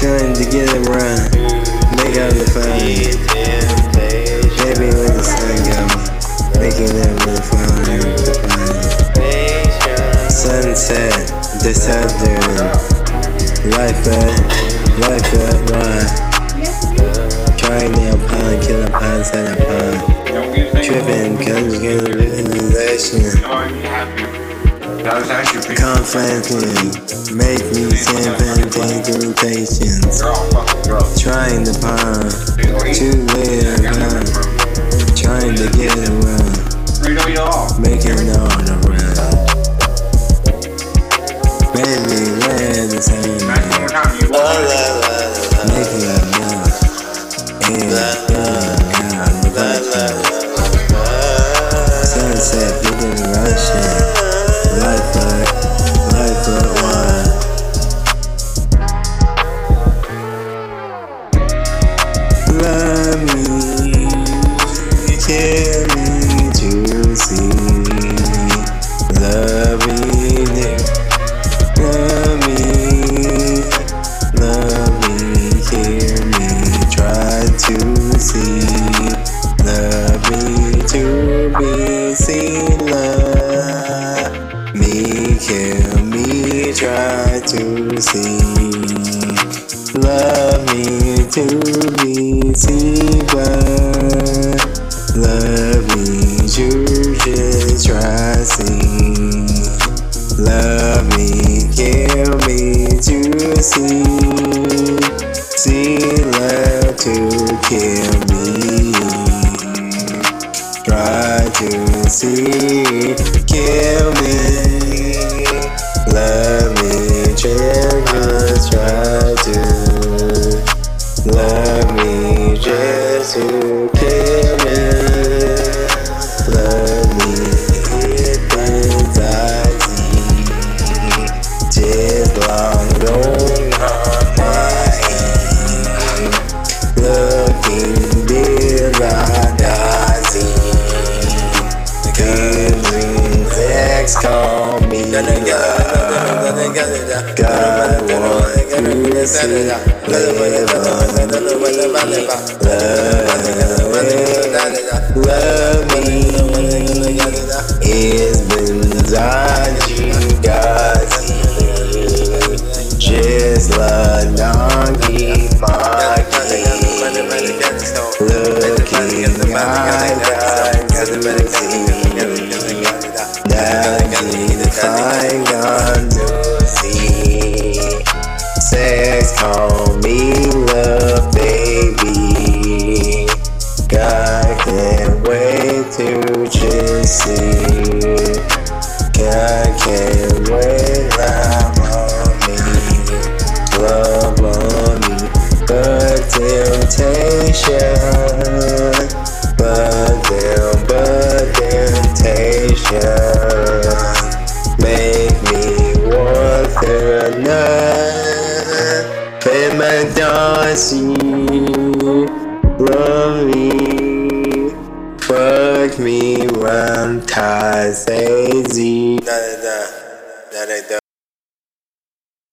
Trying to get it right. Make out the fire. Baby, when the sun goes. Making it with fire. Sunset. The southern. Life at. Life at why? Confidently make me send temptations. Trying to too late around. Trying to get around, making all see. Love me to be seen, love me to just try see. Love me, kill me to see. See love to kill me. Try to see, kill me. Love me, try to. Love me, just to kill me. Love me, hit anxiety. Just long gone on my end. Looking big, I see. Cousin ex call me up. God Love, me, It's Darcy Love me Fuck me one time Say Z